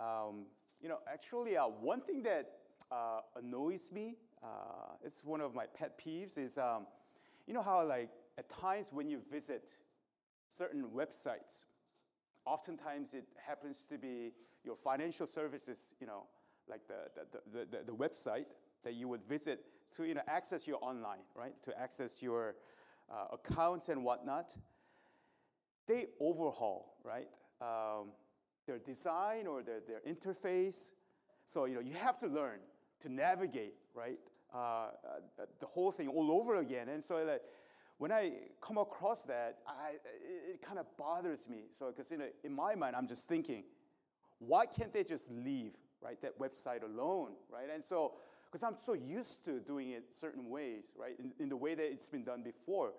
Um, you know, actually, uh, one thing that uh, annoys me, uh, it's one of my pet peeves, is um, you know how, like, at times when you visit certain websites, oftentimes it happens to be your financial services, you know, like the, the, the, the, the website that you would visit to you know, access your online, right? To access your uh, accounts and whatnot. They overhaul, right? Um, their design or their, their interface. So, you know, you have to learn to navigate, right? Uh, uh, the whole thing all over again. And so, like, when I come across that, I, it, it kind of bothers me. So, because you know, in my mind, I'm just thinking, why can't they just leave, right, that website alone, right? And so, because I'm so used to doing it certain ways, right, in, in the way that it's been done before.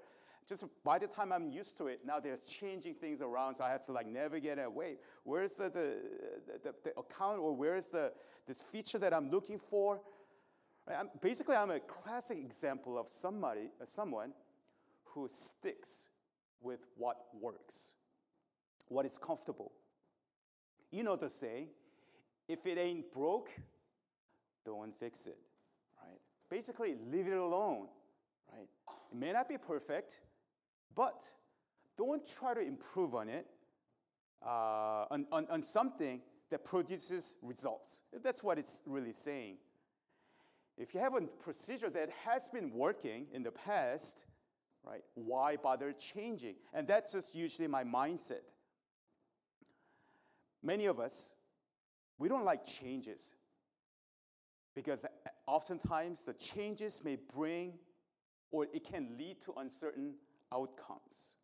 Just by the time I'm used to it, now they're changing things around, so I have to like navigate it. Wait, where's the, the, the, the account or where's the this feature that I'm looking for? I'm, basically, I'm a classic example of somebody, uh, someone who sticks with what works, what is comfortable. You know the saying, if it ain't broke, don't fix it, right? Basically, leave it alone, right? It may not be perfect, but don't try to improve on it, uh, on, on, on something that produces results. That's what it's really saying. If you have a procedure that has been working in the past, right, why bother changing? And that's just usually my mindset. Many of us, we don't like changes because oftentimes the changes may bring or it can lead to uncertain outcomes.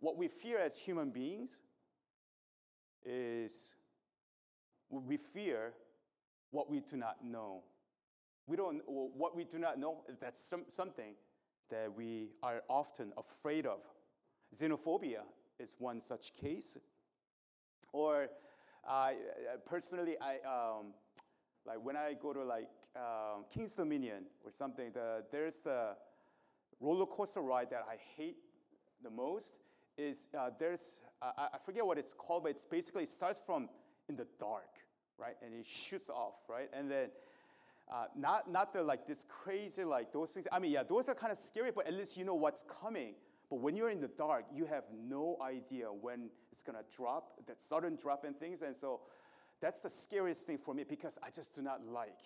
What we fear as human beings is we fear what we do not know. We don't, what we do not know, that's some, something that we are often afraid of. Xenophobia is one such case. Or uh, personally, I, um, like when I go to like um, King's Dominion or something, the, there's the roller coaster ride that I hate the most is uh, there's, uh, I forget what it's called, but it's basically it starts from in the dark, right? And it shoots off, right? And then uh, not, not the like this crazy, like those things. I mean, yeah, those are kind of scary, but at least you know what's coming. But when you're in the dark, you have no idea when it's gonna drop, that sudden drop in things. And so that's the scariest thing for me because I just do not like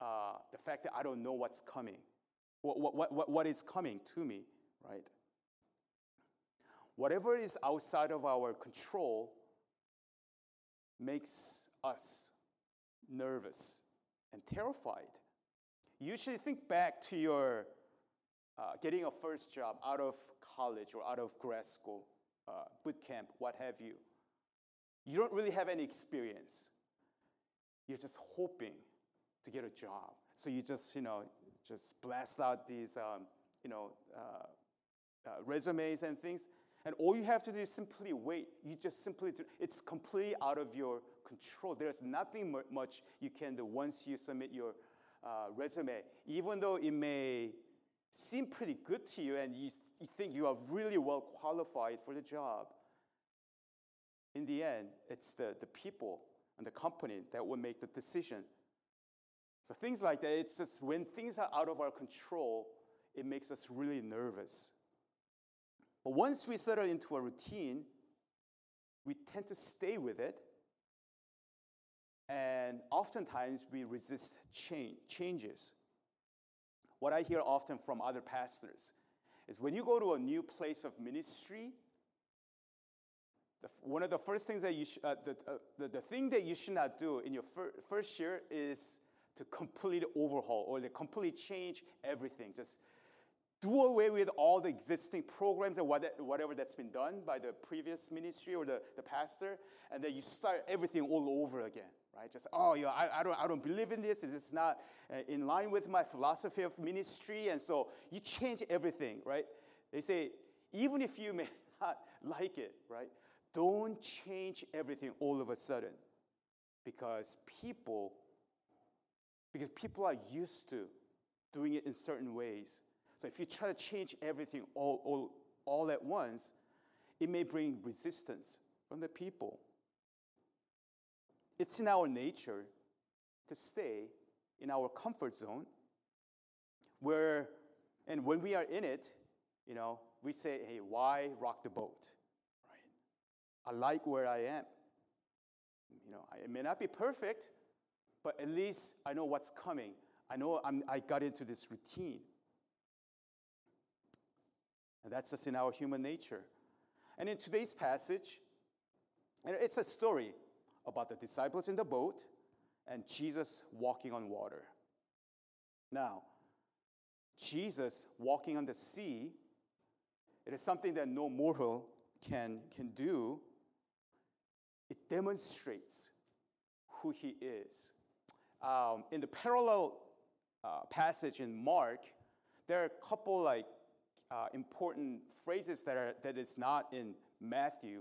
uh, the fact that I don't know what's coming, what, what, what, what is coming to me, right? Whatever is outside of our control makes us nervous and terrified. You should think back to your uh, getting a first job out of college or out of grad school, uh, boot camp, what have you. You don't really have any experience. You're just hoping to get a job. So you just, you know, just blast out these, um, you know, uh, uh, resumes and things. And all you have to do is simply wait. You just simply do. It's completely out of your control. There's nothing much you can do once you submit your uh, resume, even though it may seem pretty good to you and you, you think you are really well qualified for the job. In the end, it's the, the people and the company that will make the decision. So things like that, it's just when things are out of our control, it makes us really nervous. But once we settle into a routine, we tend to stay with it. And oftentimes we resist change, changes. What I hear often from other pastors is when you go to a new place of ministry, the, one of the first things that you sh- uh, the, uh, the, the thing that you should not do in your fir- first year is to completely overhaul or to completely change everything. Just do away with all the existing programs and whatever that's been done by the previous ministry or the, the pastor, and then you start everything all over again, right? Just, oh, yeah, I, I, don't, I don't believe in this. This is not uh, in line with my philosophy of ministry. And so you change everything, right? They say, even if you may not like it, right? Don't change everything all of a sudden because people because people are used to doing it in certain ways. So if you try to change everything all, all, all at once, it may bring resistance from the people. it's in our nature to stay in our comfort zone where, and when we are in it, you know, we say, hey, why rock the boat? Right? I like where I am. You know, it may not be perfect, but at least I know what's coming. I know I'm, I got into this routine. And that's just in our human nature. And in today's passage, it's a story about the disciples in the boat and Jesus walking on water. Now, Jesus walking on the sea, it is something that no mortal can, can do. It demonstrates who he is. Um, in the parallel uh, passage in Mark, there are a couple like uh, important phrases that are that is not in Matthew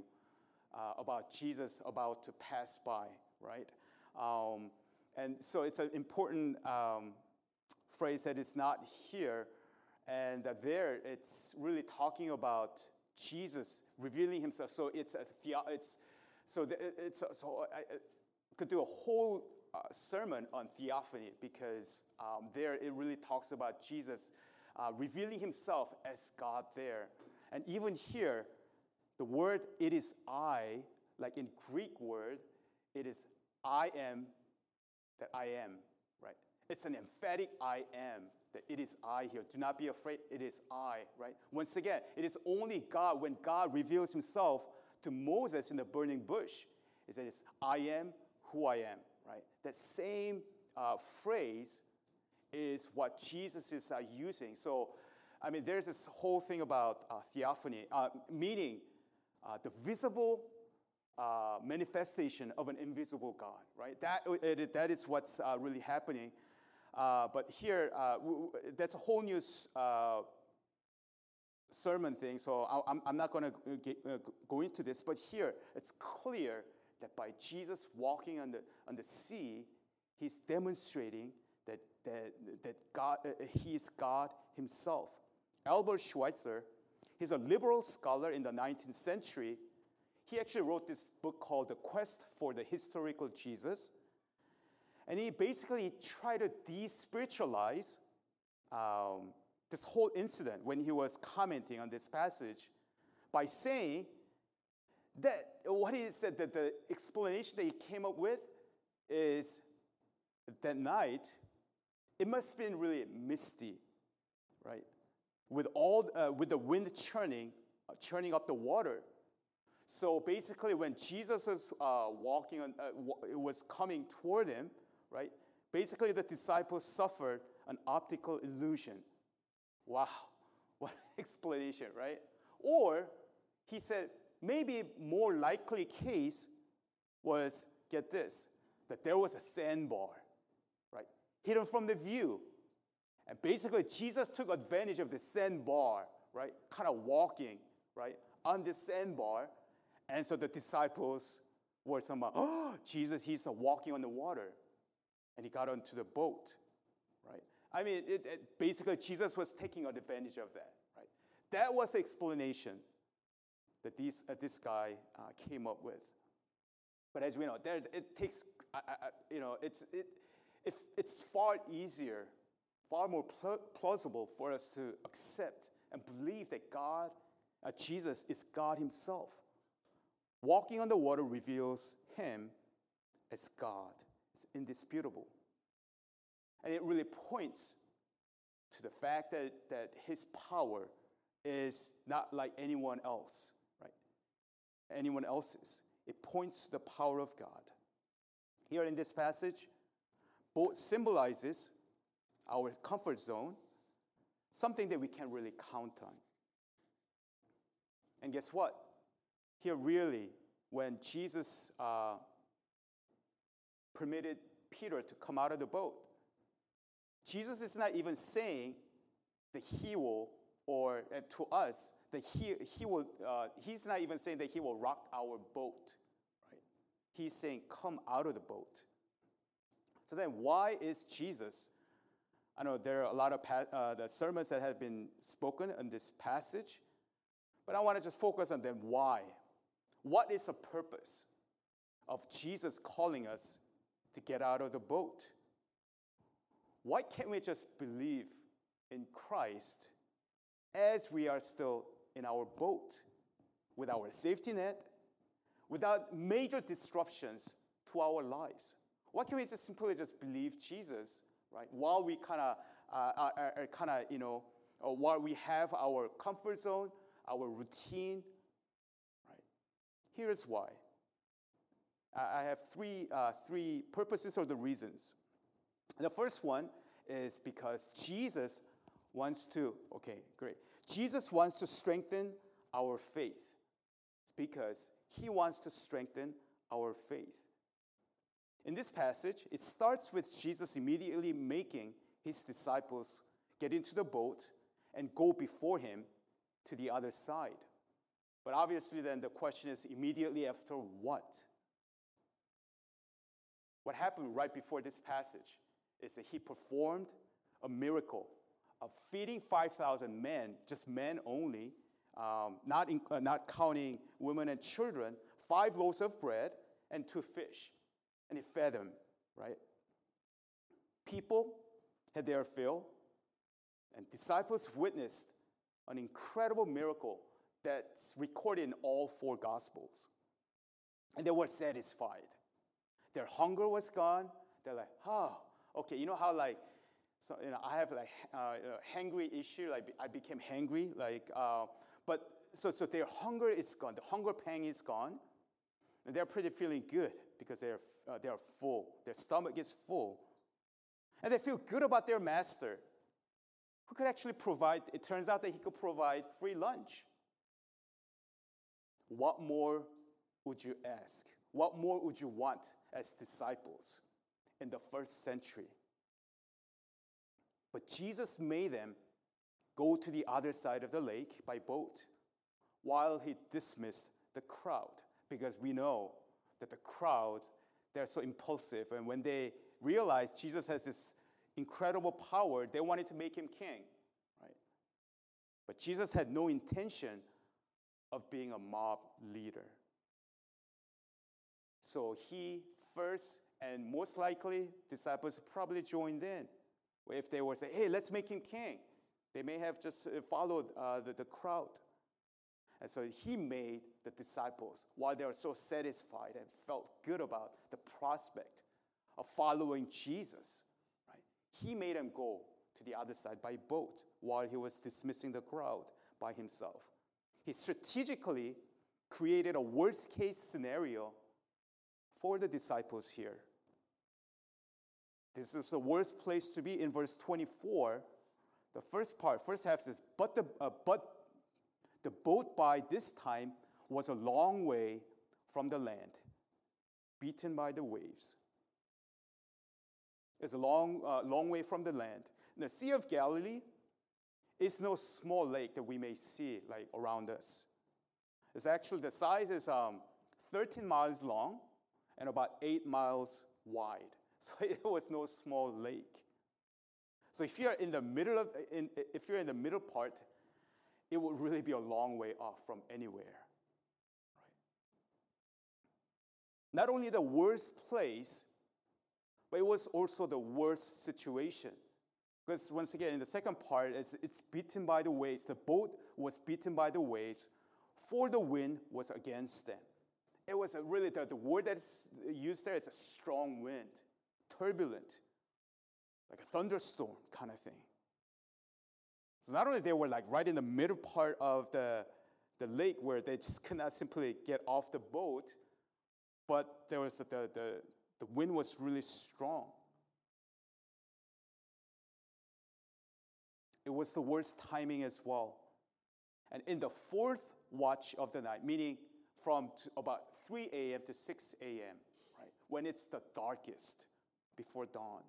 uh, about Jesus about to pass by, right? Um, and so it's an important um, phrase that is not here, and there it's really talking about Jesus revealing Himself. So it's a it's so it's so I, I could do a whole sermon on theophany because um, there it really talks about Jesus uh, revealing himself as God there. And even here, the word it is I, like in Greek word, it is I am that I am, right? It's an emphatic I am, that it is I here. Do not be afraid, it is I, right? Once again, it is only God, when God reveals himself to Moses in the burning bush, is that it's I am who I am? That same uh, phrase is what Jesus is uh, using. So, I mean, there's this whole thing about uh, theophany, uh, meaning uh, the visible uh, manifestation of an invisible God, right? That, it, that is what's really happening. but here, w- that's a whole new sermon thing, so I'm, I'm not going to go into this. But here, it's clear that by Jesus walking on the, on the sea, he's demonstrating that, that, that God, uh, he is God himself. Albert Schweitzer, he's a liberal scholar in the 19th century. He actually wrote this book called The Quest for the Historical Jesus. And he basically tried to despiritualize um, this whole incident when he was commenting on this passage by saying that what he said that the explanation that he came up with is that night it must have been really misty, right? With all uh, with the wind churning, uh, churning up the water. So basically, when Jesus was uh, walking on, uh, it was coming toward him, right? Basically, the disciples suffered an optical illusion. Wow, what explanation, right? Or he said maybe more likely case was get this that there was a sandbar right? hidden from the view. And basically, Jesus took advantage of the sandbar, right? Kind of walking, right? On the sandbar. And so the disciples were somehow, oh, Jesus, he's walking on the water. And he got onto the boat, right? I mean, it, it, basically, Jesus was taking advantage of that, right? That was the explanation that these, uh, this guy uh, came up with. But as we know, there, it takes, uh, you know, it's, it, it's, it's far easier, far more pl- plausible for us to accept and believe that God, uh, Jesus, is God Himself. Walking on the water reveals Him as God. It's indisputable. And it really points to the fact that, that His power is not like anyone else? Anyone else's. It points to the power of God. Here in this passage, boat symbolizes our comfort zone, something that we can't really count on. And guess what? Here, really, when Jesus uh, permitted Peter to come out of the boat, Jesus is not even saying that he will, or uh, to us, that he, he will, uh, he's not even saying that he will rock our boat, right? He's saying, come out of the boat. So then, why is Jesus? I know there are a lot of pa- uh, the sermons that have been spoken on this passage, but I want to just focus on them. Why? What is the purpose of Jesus calling us to get out of the boat. Why can't we just believe in Christ as we are still in our boat with our safety net, without major disruptions to our lives? Why can't we just simply just believe Jesus, right? While we kind of uh, are, are kind of, you know, while we have our comfort zone, our routine, right? Here's why. I have three, uh, three purposes or the reasons. The first one is because Jesus wants to, okay, great. Jesus wants to strengthen our faith. It's because he wants to strengthen our faith. In this passage, it starts with Jesus immediately making his disciples get into the boat and go before him to the other side. But obviously, then the question is immediately after what? What happened right before this passage is that he performed a miracle of feeding 5,000 men, just men only, um, not, in, uh, not counting women and children, five loaves of bread and two fish. And he fed them, right? People had their fill, and disciples witnessed an incredible miracle that's recorded in all four Gospels. And they were satisfied. Their hunger was gone. They're like, oh, okay. You know how like, so you know, I have like uh, hangry issue. Like I became hangry. Like, uh, but so so their hunger is gone. The hunger pang is gone, and they're pretty feeling good because they're uh, they're full. Their stomach is full, and they feel good about their master, who could actually provide. It turns out that he could provide free lunch. What more would you ask? What more would you want as disciples in the first century? But Jesus made them go to the other side of the lake by boat while he dismissed the crowd because we know that the crowd they're so impulsive and when they realize Jesus has this incredible power they wanted to make him king right but Jesus had no intention of being a mob leader so he first, and most likely, disciples probably joined in. If they were say, hey, let's make him king, they may have just uh, followed uh, the, the crowd. And so he made the disciples, while they were so satisfied and felt good about the prospect of following Jesus, right? He made them go to the other side by boat while he was dismissing the crowd by himself. He strategically created a worst case scenario for the disciples here. This is the worst place to be in verse 24. The first part, first half says, but the, uh, but the boat by this time was a long way from the land, beaten by the waves. It's a long, uh, long way from the land. The Sea of Galilee is no small lake that we may see like around us. It's actually the size is um, 13 miles long and about eight miles wide. So it was no small lake. So if you're in the middle of, in, if you're in the middle part, it would really be a long way off from anywhere. Right? Not only the worst place, but it was also the worst situation. Because once again, in the second part, it's, it's beaten by the waves. The boat was beaten by the waves, for the wind was against them. It was really, the, the word that's used there is a strong wind, turbulent, like a thunderstorm kind of thing. So not only they were like right in the middle part of the, the lake where they just could not simply get off the boat, but there was the, the, the wind was really strong. It was the worst timing as well. And in the fourth watch of the night, meaning from about 3 a.m. to 6 a.m., right? When it's the darkest before dawn.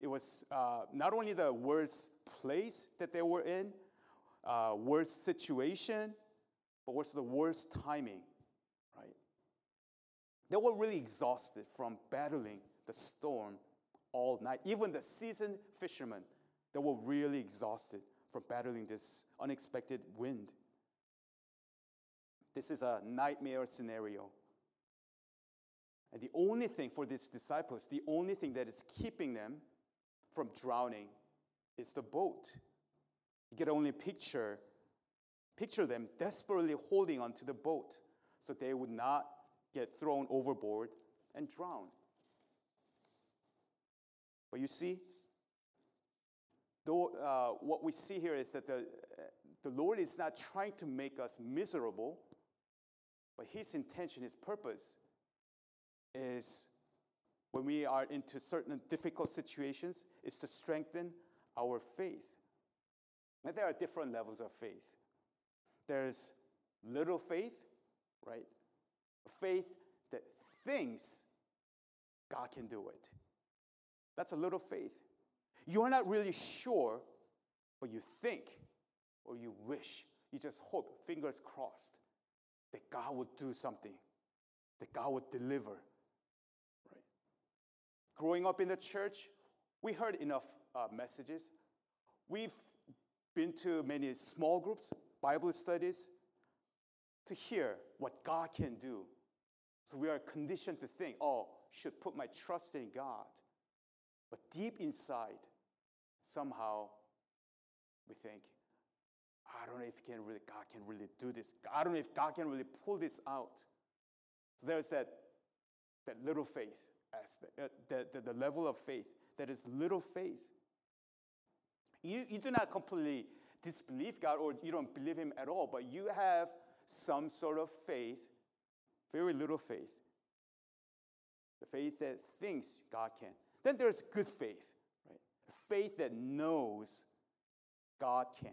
It was uh, not only the worst place that they were in, uh, worst situation, but was the worst timing, right? They were really exhausted from battling the storm all night. Even the seasoned fishermen, they were really exhausted from battling this unexpected wind. This is a nightmare scenario. And the only thing for these disciples, the only thing that is keeping them from drowning is the boat. You can only picture, picture them desperately holding onto the boat so they would not get thrown overboard and drown. But you see, though, uh, what we see here is that the, the Lord is not trying to make us miserable, but His intention, His purpose is when we are into certain difficult situations, is to strengthen our faith. And there are different levels of faith. There's little faith, right? Faith that thinks God can do it. That's a little faith. You are not really sure, but you think or you wish. You just hope, fingers crossed, that God would do something, that God would deliver. Growing up in the church, we heard enough uh, messages. We've been to many small groups, Bible studies, to hear what God can do. So we are conditioned to think, oh, should put my trust in God. But deep inside, somehow we think, I don't know if can really, God can really do this. I don't know if God can really pull this out. So there's that, that little faith aspect, uh, the, the, the level of faith that is little faith. You, you do not completely disbelieve God or you don't believe Him at all, but you have some sort of faith, very little faith. The faith that thinks God can. Then there's good faith, right? Faith that knows God can.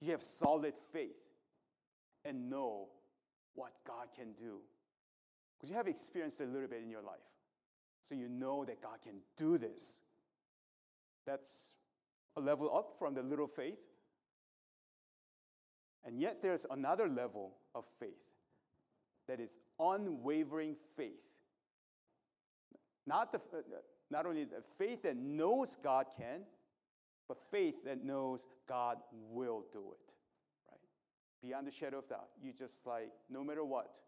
You have solid faith and know what God can do. Because you have experienced a little bit in your life. So you know that God can do this. That's a level up from the little faith. And yet there's another level of faith that is unwavering faith. Not, the, uh, not only the faith that knows God can, but faith that knows God will do it, right? Beyond the shadow of doubt. You just like, no matter what?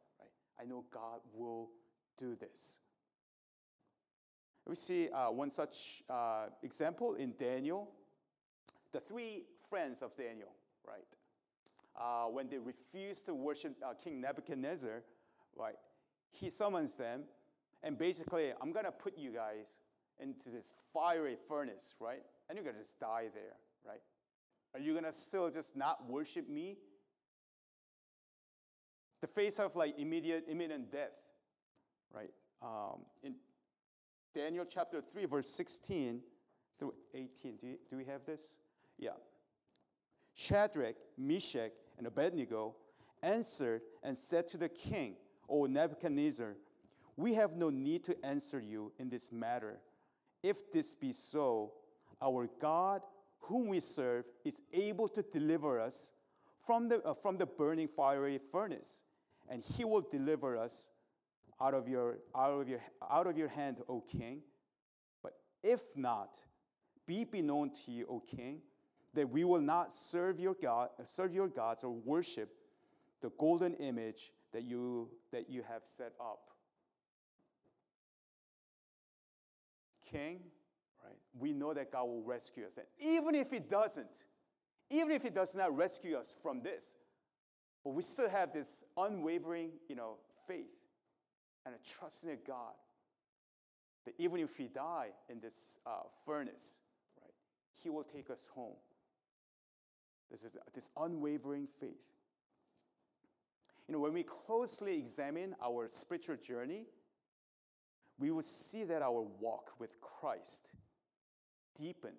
I know God will do this. We see uh, one such uh, example in Daniel. The three friends of Daniel, right? Uh, when they refused to worship uh, King Nebuchadnezzar, right? He summons them, and basically, I'm gonna put you guys into this fiery furnace, right? and you're going to just die there, right? Are you going to still just not worship me? The face of like immediate, imminent death, right? Um, in Daniel chapter 3, verse 16 through 18. Do, you, do we have this? Yeah. Shadrach, Meshach, and Abednego answered and said to the king, O Nebuchadnezzar, we have no need to answer you in this matter. If this be so, our God, whom we serve, is able to deliver us from the, uh, from the burning fiery furnace, and he will deliver us out of your, out of your, out of your hand, O king. But if not, be be known to you, O king, that we will not serve your God, serve your gods or worship the golden image that you, that you have set up. King, right? We know that God will rescue us. And even if He doesn't, even if it does not rescue us from this, but we still have this unwavering, you know, faith and a trust in God that even if we die in this uh, furnace, right, He will take us home. This is this unwavering faith. You know, when we closely examine our spiritual journey, we will see that our walk with Christ deepened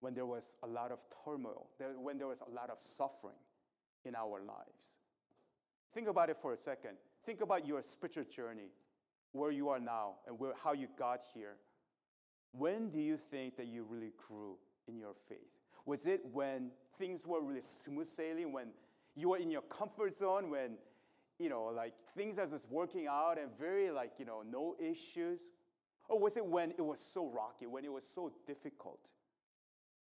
when there was a lot of turmoil, when there was a lot of suffering in our lives. Think about it for a second. Think about your spiritual journey, where you are now, and where, how you got here. When do you think that you really grew in your faith? Was it when things were really smooth sailing, when you were in your comfort zone, when, you know, like things are just working out and very, like, you know, no issues? Or was it when it was so rocky, when it was so difficult,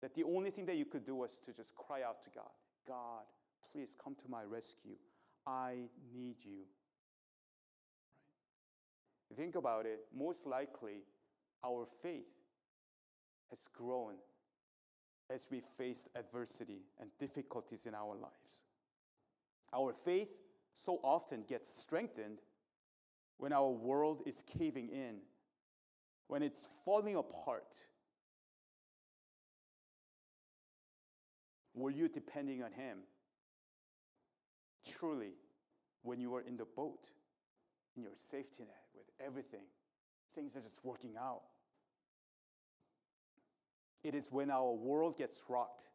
that the only thing that you could do was to just cry out to God God, please come to my rescue. I need you. think about it, most likely our faith has grown as we faced adversity and difficulties in our lives. Our faith so often gets strengthened when our world is caving in, when it's falling apart. Were you depending on Him? Truly, when you are in the boat, in your safety net, with everything, things are just working out. It is when our world gets rocked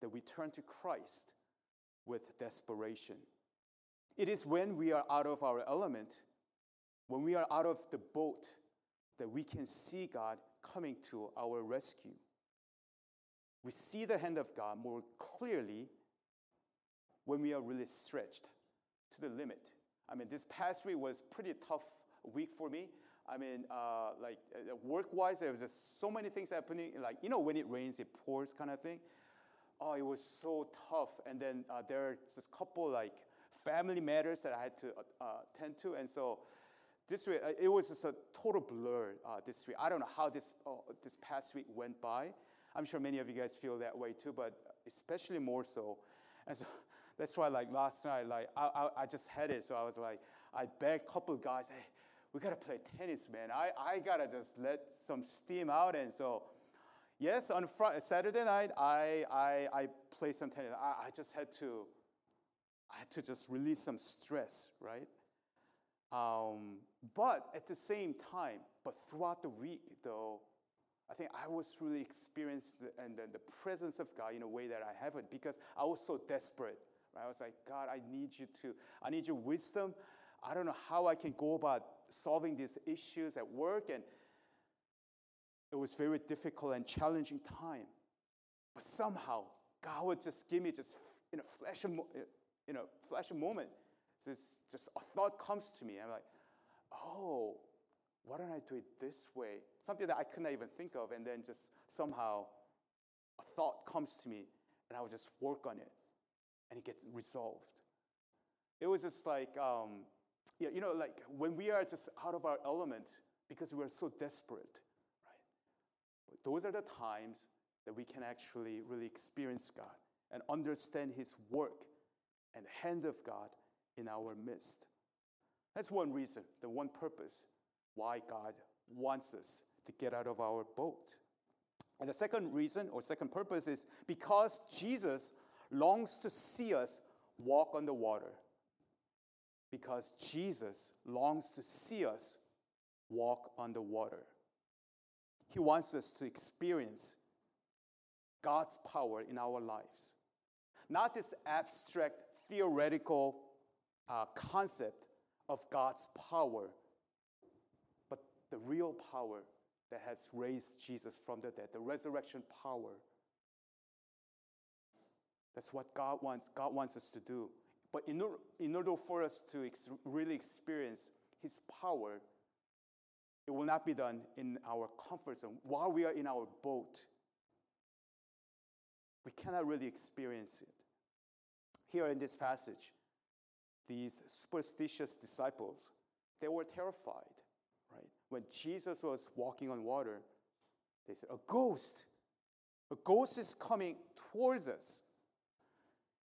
that we turn to Christ with desperation. It is when we are out of our element, when we are out of the boat, that we can see God coming to our rescue. We see the hand of God more clearly when we are really stretched to the limit. I mean, this past week was pretty tough week for me. I mean, uh, like uh, work-wise, there was just so many things happening. Like you know, when it rains, it pours, kind of thing. Oh, it was so tough. And then uh, there are just a couple like family matters that I had to uh, uh tend to, and so this week it was just a total blur. this week, I don't know how this this past week went by. I'm sure many of you guys feel that way too, but especially more so. And so that's why, like last night, like I, I, I just had it, so I was like, I begged a couple guys, hey we gotta play tennis, man. I, I gotta just let some steam out. And so, yes, on Friday, Saturday night, I, I, I played some tennis. I, I just had to, I had to just release some stress, right? Um, but at the same time, but throughout the week, though, I think I was really experienced and the, the presence of God in a way that I haven't because I was so desperate. Right? I was like, God, I need you to, I need your wisdom. I don't know how I can go about solving these issues at work, and it was very difficult and challenging time. But somehow, God would just give me just in a flash of, in a flash of moment, just, just a thought comes to me. I'm like, oh, why don't I do it this way? Something that I couldn't even think of, and then just somehow a thought comes to me, and I would just work on it, and it gets resolved. It was just like um, yeah, you know, like when we are just out of our element because we are so desperate, right? Those are the times that we can actually really experience God and understand His work and the hand of God in our midst. That's one reason, the one purpose why God wants us to get out of our boat. And the second reason or second purpose is because Jesus longs to see us walk on the water because Jesus longs to see us walk on the water. He wants us to experience God's power in our lives. Not this abstract, theoretical uh, concept of God's power, the real power that has raised Jesus from the dead, the resurrection power. That's what God wants. God wants us to do. But in order, in order for us to ex- really experience His power, it will not be done in our comfort zone while we are in our boat. We cannot really experience it. Here in this passage, these superstitious disciples, they were terrified? When Jesus was walking on water, they said, A ghost! A ghost is coming towards us.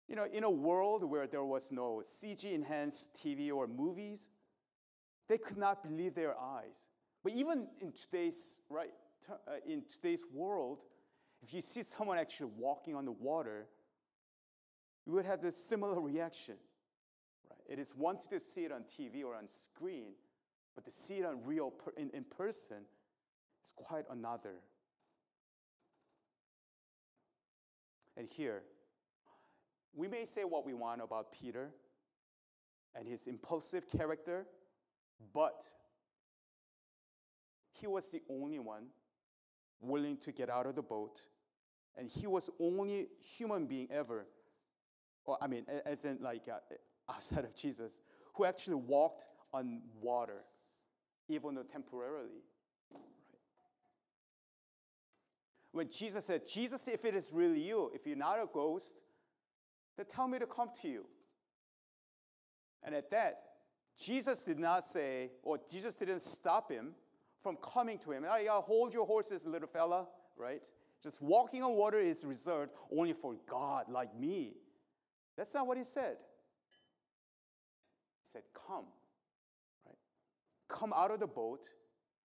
You know, in a world where there was no CG enhanced TV or movies, they could not believe their eyes. But even in today's, right, uh, in today's world, if you see someone actually walking on the water, you would have this similar reaction. Right? It is thing to see it on TV or on screen, but to see it on real in, in person is quite another. And here, we may say what we want about Peter and his impulsive character, but he was the only one willing to get out of the boat, and he was only human being ever, or I mean, as in like uh, outside of Jesus, who actually walked on water, even though temporarily. Right? When Jesus said, Jesus, if it is really you, if you're not a ghost, then tell me to come to you. And at that, Jesus did not say, or Jesus didn't stop him from coming to him. Ah, I oh, hold your horses, little fella, right? Just walking on water is reserved only for God like me. That's not what he said. He said, Come? Come out of the boat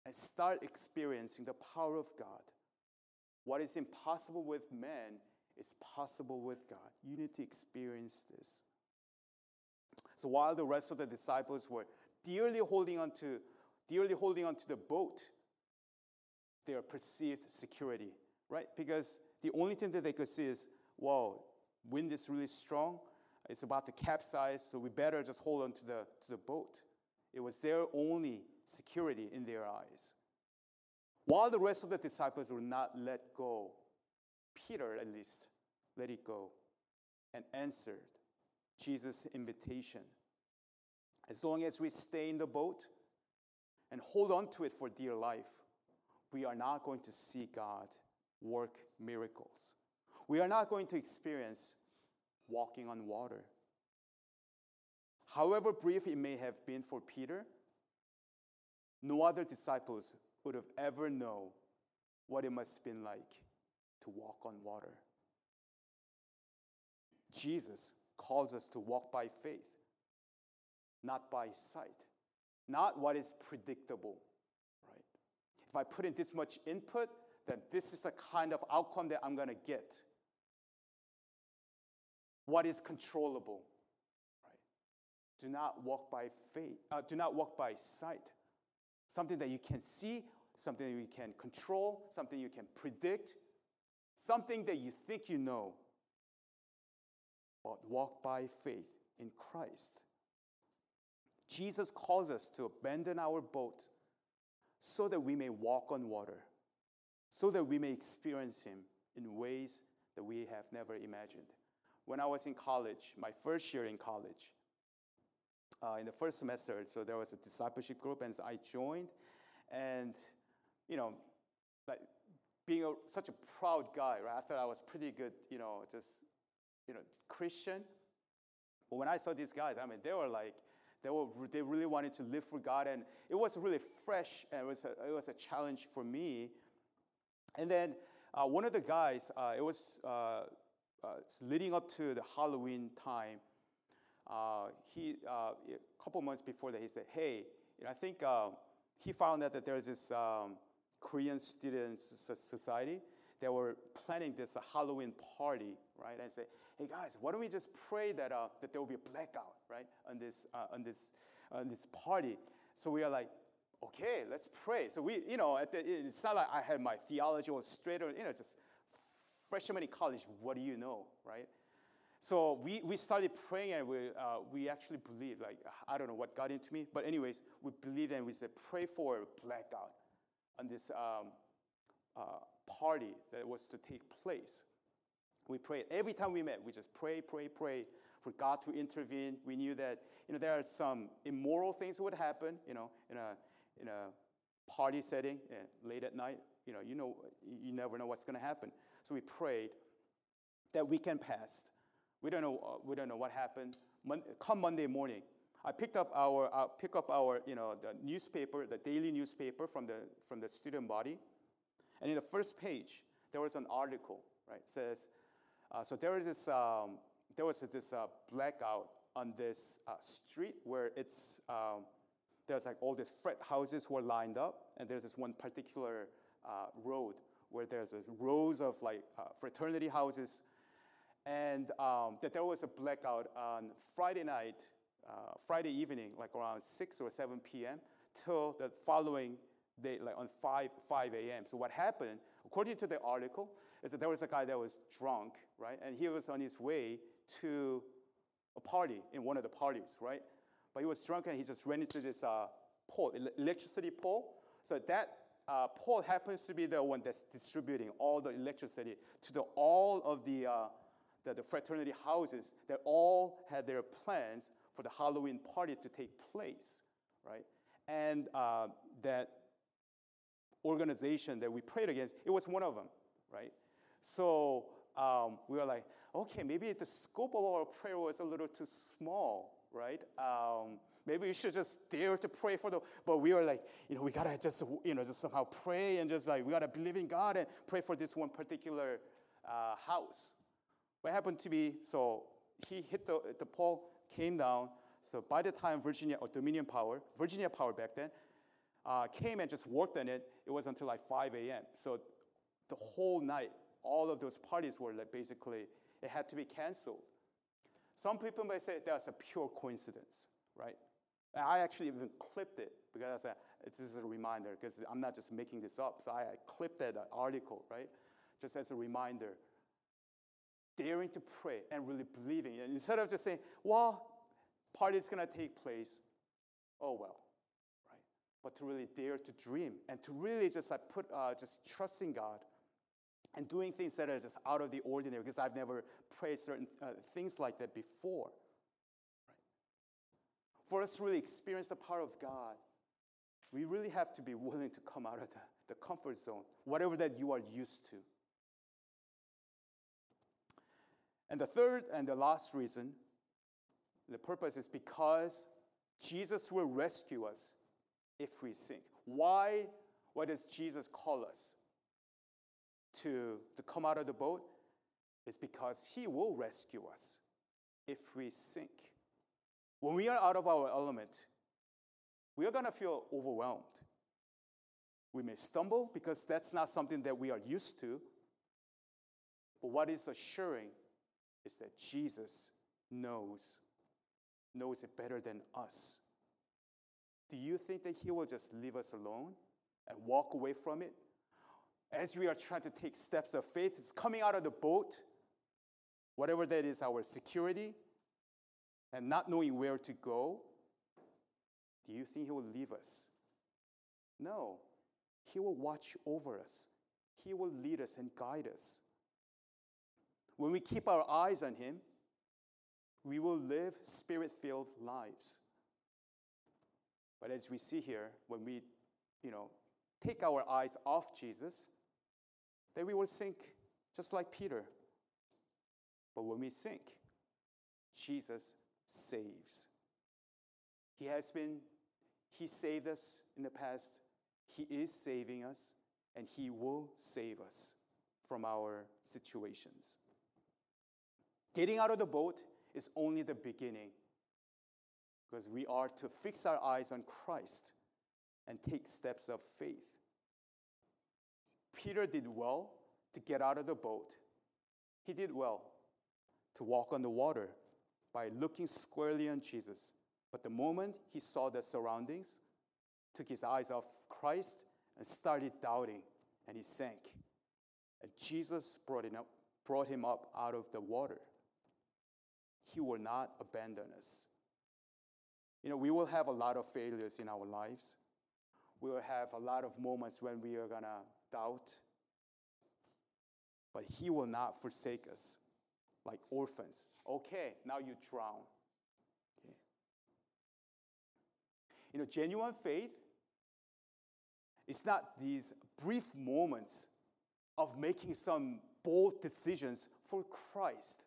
and start experiencing the power of God. What is impossible with man is possible with God. You need to experience this. So while the rest of the disciples were dearly holding on to, dearly holding on to the boat, their perceived security, right? Because the only thing that they could see is, whoa, wind is really strong. It's about to capsize, so we better just hold on to the, to the boat. It was their only security in their eyes. While the rest of the disciples would not let go, Peter at least let it go and answered Jesus' invitation. As long as we stay in the boat and hold on to it for dear life, we are not going to see God work miracles. We are not going to experience walking on water. However brief it may have been for Peter, no other disciples would have ever known what it must have been like to walk on water. Jesus calls us to walk by faith, not by sight, not what is predictable, right? If I put in this much input, then this is the kind of outcome that I'm going to get. What is controllable? Do not walk by faith. Uh, do not walk by sight. Something that you can see, something that you can control, something you can predict, something that you think you know but walk by faith in Christ. Jesus calls us to abandon our boat so that we may walk on water, so that we may experience Him in ways that we have never imagined. When I was in college, my first year in college, uh, in the first semester, so there was a discipleship group, and I joined, and you know, like being a, such a proud guy, right? I thought I was pretty good, you know, just you know, Christian. But when I saw these guys, I mean, they were like, they were they really wanted to live for God, and it was really fresh, and it was a, it was a challenge for me. And then uh, one of the guys, uh, it was uh, uh leading up to the Halloween time. Uh, he uh, a couple months before that, he said, "Hey, you know, I think he found out that there's this um, Korean Students Society." that were planning this Halloween party, right? And say, hey guys, why don't we just pray that, uh, that there will be a blackout, right, on this, uh, on, this, on this party. So we are like, okay, let's pray. So we, you know, the, it's not like I had my theology or straight or, you know, just freshman in college, what do you know, right? So we, we started praying and we, uh, we actually believed, like, I don't know what got into me, but anyways, we believed and we said, pray for a blackout on this um, uh, party that was to take place. We prayed every time we met. We just pray, pray, pray for God to intervene. We knew that you know there are some immoral things that would happen. You know, in a in a party setting yeah, late at night. You know, you know, you never know what's going to happen. So we prayed that weekend passed. We don't know. Uh, we don't know what happened. Mon- come Monday morning, I picked up our uh, pick up our you know the newspaper, the daily newspaper from the from the student body, and in the first page there was an article. Right, it says uh, so there was this, um, there was this uh, blackout on this uh, street where it's, um, there's like all these frat houses were lined up, and there's this one particular uh, road where there's rows of like fraternity houses, and um, that there was a blackout on Friday night, uh, Friday evening, like around 6 or 7 p.m., till the following day, like on 5, 5 a.m. So what happened, according to the article, is that there was a guy that was drunk, right? And he was on his way to a party in one of the parties, right? But he was drunk and he just ran into this uh, pole, electricity pole. So that uh, pole happens to be the one that's distributing all the electricity to the, all of the, uh, the, the fraternity houses that all had their plans for the Halloween party to take place, right? And uh, that organization that we prayed against, it was one of them, right? So um, we were like, okay, maybe the scope of our prayer was a little too small, right? Um, Maybe we should just dare to pray for the, but we were like, you know, we gotta just, you know, just somehow pray and just like, we gotta believe in God and pray for this one particular uh, house. What happened to be, so he hit the, the pole, came down. So by the time Virginia, or Dominion Power, Virginia Power back then, uh, came and just worked on it, it was until like 5 a.m. So the whole night, all of those parties were like basically, it had to be canceled. Some people may say that's a pure coincidence, right? I actually even clipped it because I, said, this is a reminder because I'm not just making this up. So I, I clipped that article, right? Just as a reminder. Daring to pray and really believing. And instead of just saying, well, party's gonna take place, oh well, right? But to really dare to dream and to really just like put, uh, just trusting God and doing things that are just out of the ordinary because I've never prayed certain uh, things like that before. Right? For us to really experience the power of God, we really have to be willing to come out of the, the comfort zone, whatever that you are used to. And the third and the last reason, the purpose is because Jesus will rescue us if we sink. Why? Why does Jesus call us? to, to come out of the boat is because He will rescue us if we sink. When we are out of our element, we are going to feel overwhelmed. We may stumble because that's not something that we are used to. But what is assuring is that Jesus knows, knows it better than us. Do you think that He will just leave us alone and walk away from it as we are trying to take steps of faith, it's coming out of the boat, whatever that is, our security, and not knowing where to go. Do you think He will leave us? No. He will watch over us, He will lead us and guide us. When we keep our eyes on Him, we will live spirit filled lives. But as we see here, when we, you know, take our eyes off Jesus, then we will sink just like Peter. But when we sink, Jesus saves. He has been, He saved us in the past, He is saving us, and He will save us from our situations. Getting out of the boat is only the beginning because we are to fix our eyes on Christ and take steps of faith. Peter did well to get out of the boat. He did well to walk on the water by looking squarely on Jesus. But the moment he saw the surroundings, took his eyes off Christ and started doubting, and he sank. And Jesus brought him up, brought him up out of the water. He will not abandon us. You know, we will have a lot of failures in our lives. We will have a lot of moments when we are going to doubt. But He will not forsake us like orphans. Okay, now you drown. Okay. You know, genuine faith is not these brief moments of making some bold decisions for Christ,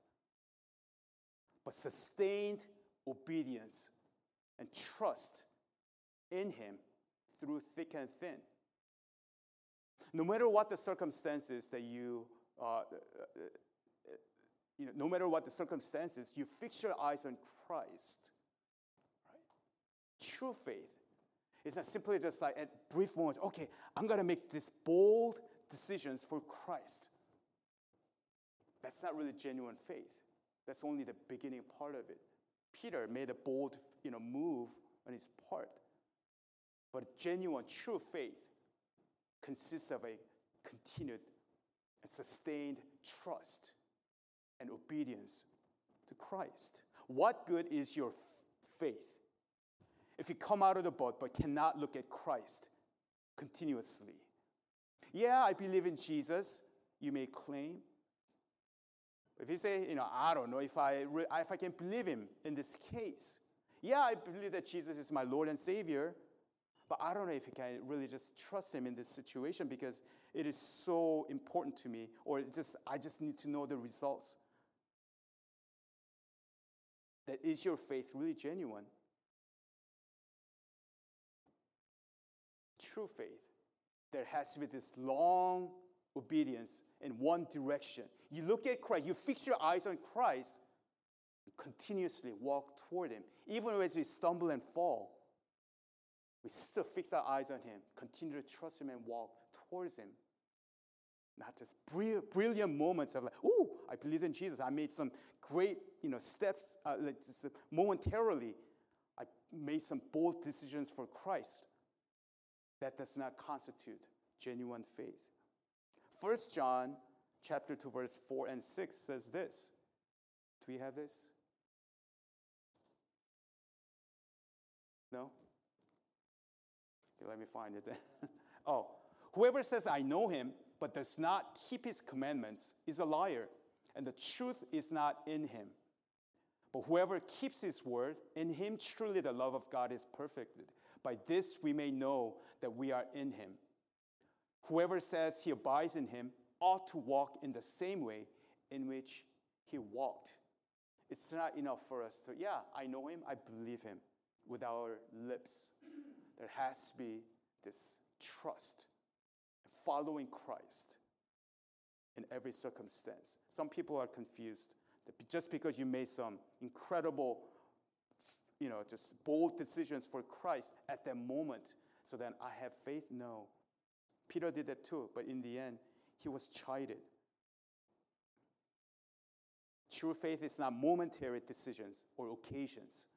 but sustained obedience and trust in Him through thick and thin. No matter what the circumstances that you, uh, uh, uh, you know, no matter what the circumstances, you fix your eyes on Christ. Right? True faith is not simply just like at brief moments, okay, I'm going to make these bold decisions for Christ. That's not really genuine faith. That's only the beginning part of it. Peter made a bold, you know, move on his part. But genuine, true faith consists of a continued and sustained trust and obedience to Christ. What good is your faith if you come out of the boat but cannot look at Christ continuously? Yeah, I believe in Jesus, you may claim. If you say, you know, I don't know if I, re- if I can believe him in this case, yeah, I believe that Jesus is my Lord and Savior, but I don't know if I can really just trust him in this situation because it is so important to me, or just I just need to know the results. That is your faith really genuine? True faith. There has to be this long obedience in one direction. You look at Christ, you fix your eyes on Christ, continuously walk toward Him. Even as we stumble and fall, we still fix our eyes on Him, continue to trust Him and walk towards Him. Not just brilliant moments of like, oh, I believe in Jesus. I made some great, you know, steps uh, like momentarily. I made some bold decisions for Christ. That does not constitute genuine faith. First John chapter 2 verse 4 and 6 says this. Do we have this? No? Okay, let me find it then. oh, whoever says I know him but does not keep his commandments is a liar, and the truth is not in him. But whoever keeps his word, in him truly the love of God is perfected. By this we may know that we are in him. Whoever says he abides in him ought to walk in the same way in which he walked. It's not enough for us to, yeah, I know him, I believe him with our lips. There has to be this trust following Christ in every circumstance. Some people are confused that just because you made some incredible, you know, just bold decisions for Christ at that moment, so then I have faith. No. Peter did that too, but in the end, he was chided. True faith is not momentary decisions or occasions.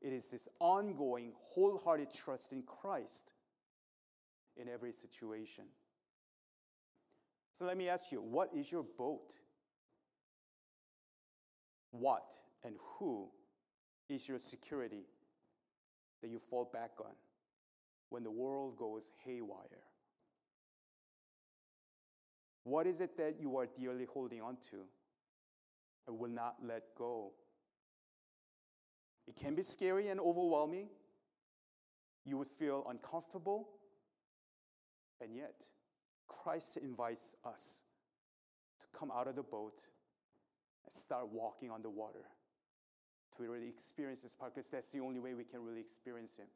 It is this ongoing, wholehearted trust in Christ in every situation. So let me ask you what is your boat? What and who is your security that you fall back on when the world goes haywire? What is it that you are dearly holding on to and will not let go? It can be scary and overwhelming. You would feel uncomfortable, and yet, Christ invites us to come out of the boat and start walking on the water to really experience this part because that's the only way we can really experience Him.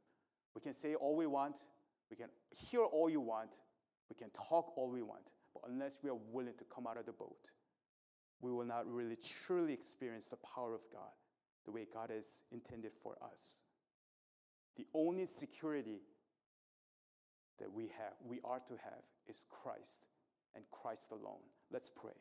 We can say all we want, we can hear all you want, we can talk all we want, but unless we are willing to come out of the boat, we will not really truly experience the power of God the way God has intended for us. The only security that we have, we are to have, is Christ and Christ alone. Let's pray.